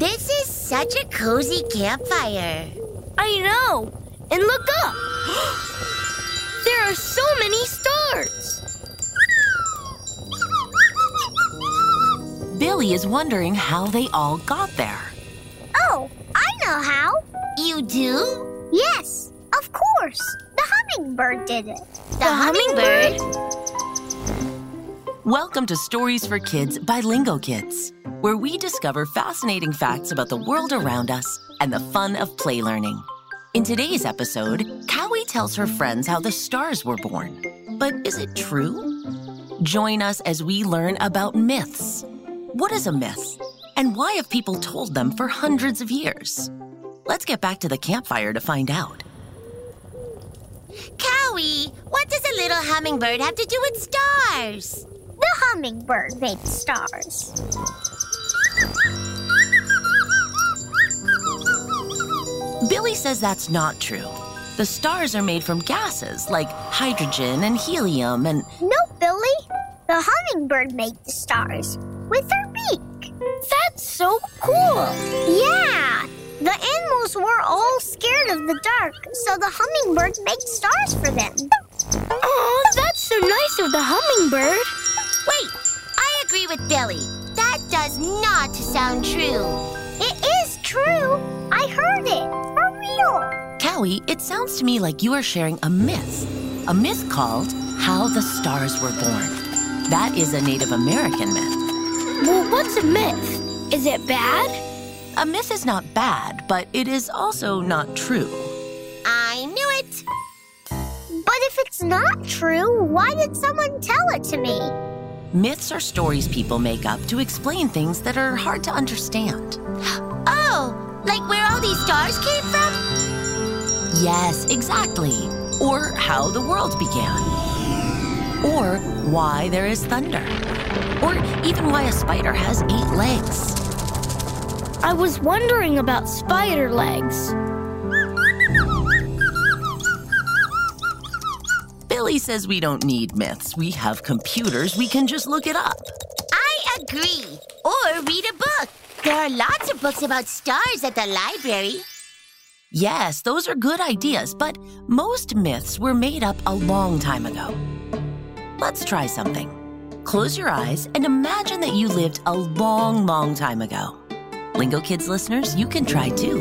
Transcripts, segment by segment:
This is such a cozy campfire. I know. And look up. there are so many stars. Billy is wondering how they all got there. Oh, I know how. You do? Yes, of course. The hummingbird did it. The, hummingbird? Welcome to Stories for Kids by Lingo Kids, where we discover fascinating facts about the world around us and the fun of play learning. In today's episode, Cowy tells her friends how the stars were born. But is it true? Join us as we learn about myths. What is a myth? And why have people told them for hundreds of years? Let's get back to the campfire to find out. Cowy, what does a little hummingbird have to do with stars? Hummingbird made stars. Billy says that's not true. The stars are made from gases like hydrogen and helium and No, Billy. The hummingbird made the stars with her beak. That's so cool. Yeah. The animals were all scared of the dark, so the hummingbird made stars for them. Oh, that's so nice of the hummingbird. Wait, I agree with Billy. That does not sound true. It is true. I heard it. For real. Cowy, it sounds to me like you are sharing a myth. A myth called How the Stars Were Born. That is a Native American myth. Well, what's a myth? Is it bad? A myth is not bad, but it is also not true. I knew it. But if it's not true, why did someone tell it to me? Myths are stories people make up to explain things that are hard to understand. Oh, like where all these stars came from? Yes, exactly. Or how the world began. Or why there is thunder. Or even why a spider has eight legs. I was wondering about spider legs. Billy says we don't need myths. We have computers. We can just look it up. I agree. Or read a book. There are lots of books about stars at the library. Yes, those are good ideas, but most myths were made up a long time ago. Let's try something. Close your eyes and imagine that you lived a long, long time ago. Lingo Kids listeners, you can try too.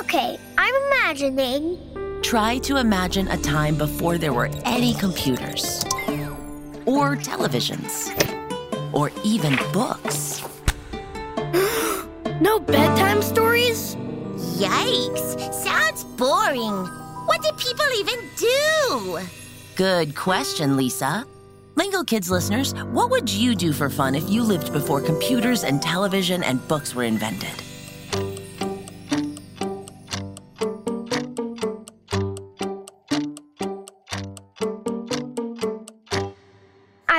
Okay, I'm imagining. Try to imagine a time before there were any computers, or televisions, or even books. No bedtime stories? Yikes, sounds boring. What did people even do? Good question, Lisa. Lingo Kids listeners, what would you do for fun if you lived before computers and television and books were invented?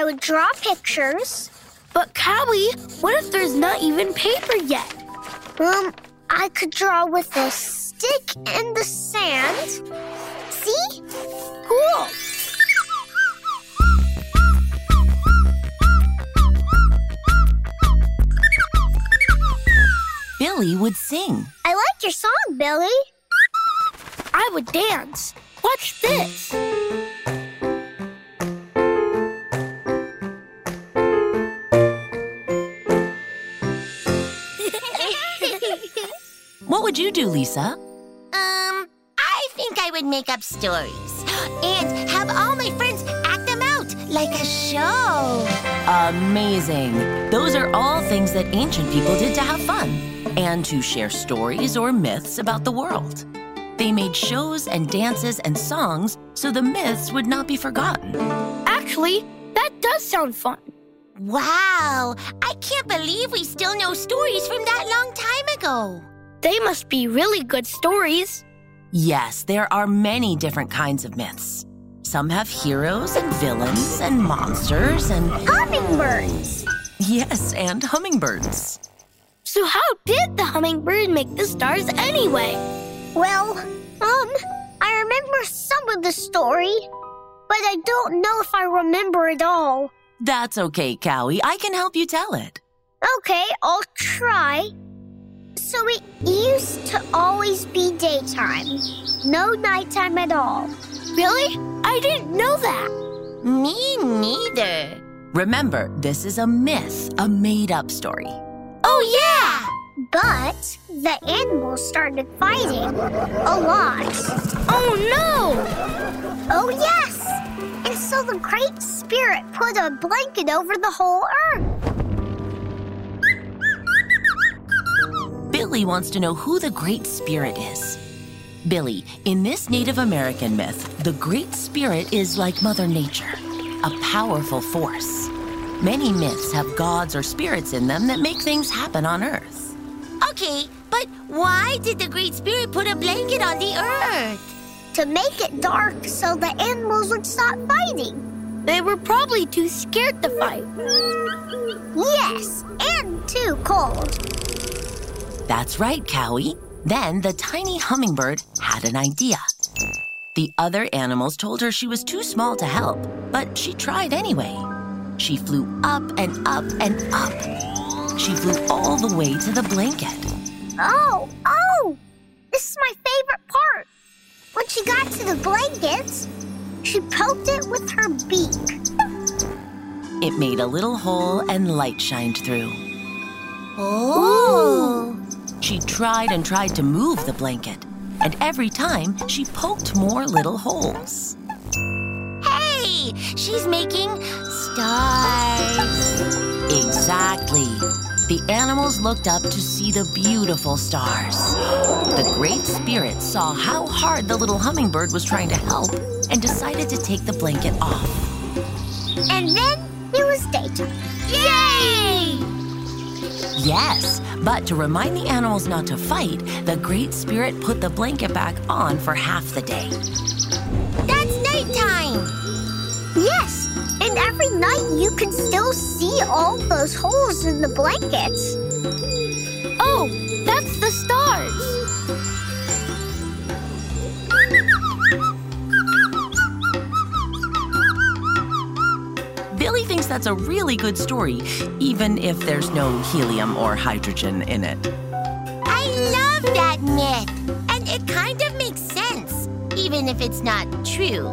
I would draw pictures. But Cowy, what if there's not even paper yet? Um, I could draw with a stick and the sand. See? Cool. Billy would sing. I like your song, Billy. I would dance. Watch this. What would you do, Lisa? Um, I think I would make up stories and have all my friends act them out like a show. Amazing. Those are all things that ancient people did to have fun and to share stories or myths about the world. They made shows and dances and songs so the myths would not be forgotten. Actually, that does sound fun. Wow, I can't believe we still know stories from that long time ago. They must be really good stories. Yes, there are many different kinds of myths. Some have heroes and villains and monsters and. Hummingbirds. Yes, and hummingbirds. So, how did the hummingbird make the stars anyway? Well, um, I remember some of the story, but I don't know if I remember it all. That's okay, Cowy. I can help you tell it. Okay, I'll try. So it used to always be daytime, no nighttime at all. Really? I didn't know that. Me neither. Remember, this is a myth, a made up story. Oh, yeah! But the animals started fighting a lot. Oh no! Oh, yes! And so the Great Spirit put a blanket over the whole earth. Billy wants to know who the Great Spirit is. Billy, in this Native American myth, the Great Spirit is like Mother Nature, a powerful force. Many myths have gods or spirits in them that make things happen on Earth. Okay, but why did the Great Spirit put a blanket on the earth? To make it dark so the animals would stop fighting. They were probably too scared to fight. Yes, and too cold. That's right, Cowy. Then the tiny hummingbird had an idea. The other animals told her she was too small to help, but she tried anyway. She flew up and up and up. She flew all the way to the blanket. Oh, oh! This is my favorite part. When she got to the blankets, she poked it with her beak. It made a little hole and light shined through. Oh! She tried and tried to move the blanket, and every time she poked more little holes. Hey, she's making stars. Exactly. The animals looked up to see the beautiful stars. The Great Spirit saw how hard the little hummingbird was trying to help and decided to take the blanket off. And then it was daytime. Yay! Yes, but to remind the animals not to fight, the Great Spirit put the blanket back on for half the day. That's nighttime. Yes, and every night you can still see all those holes in the blankets. Billy thinks that's a really good story, even if there's no helium or hydrogen in it. I love that myth. And it kind of makes sense, even if it's not true.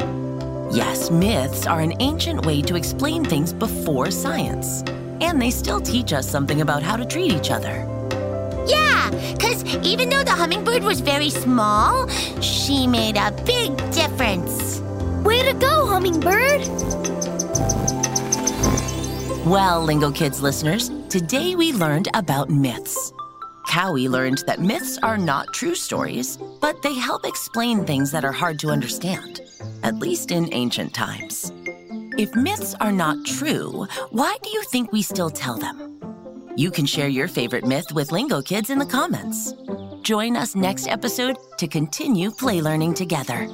Yes, myths are an ancient way to explain things before science. And they still teach us something about how to treat each other. Yeah, because even though the hummingbird was very small, she made a big difference. Way to go, hummingbird! Well, Lingo Kids listeners, today we learned about myths. Cowy learned that myths are not true stories, but they help explain things that are hard to understand, at least in ancient times. If myths are not true, why do you think we still tell them? You can share your favorite myth with Lingo Kids in the comments. Join us next episode to continue play learning together.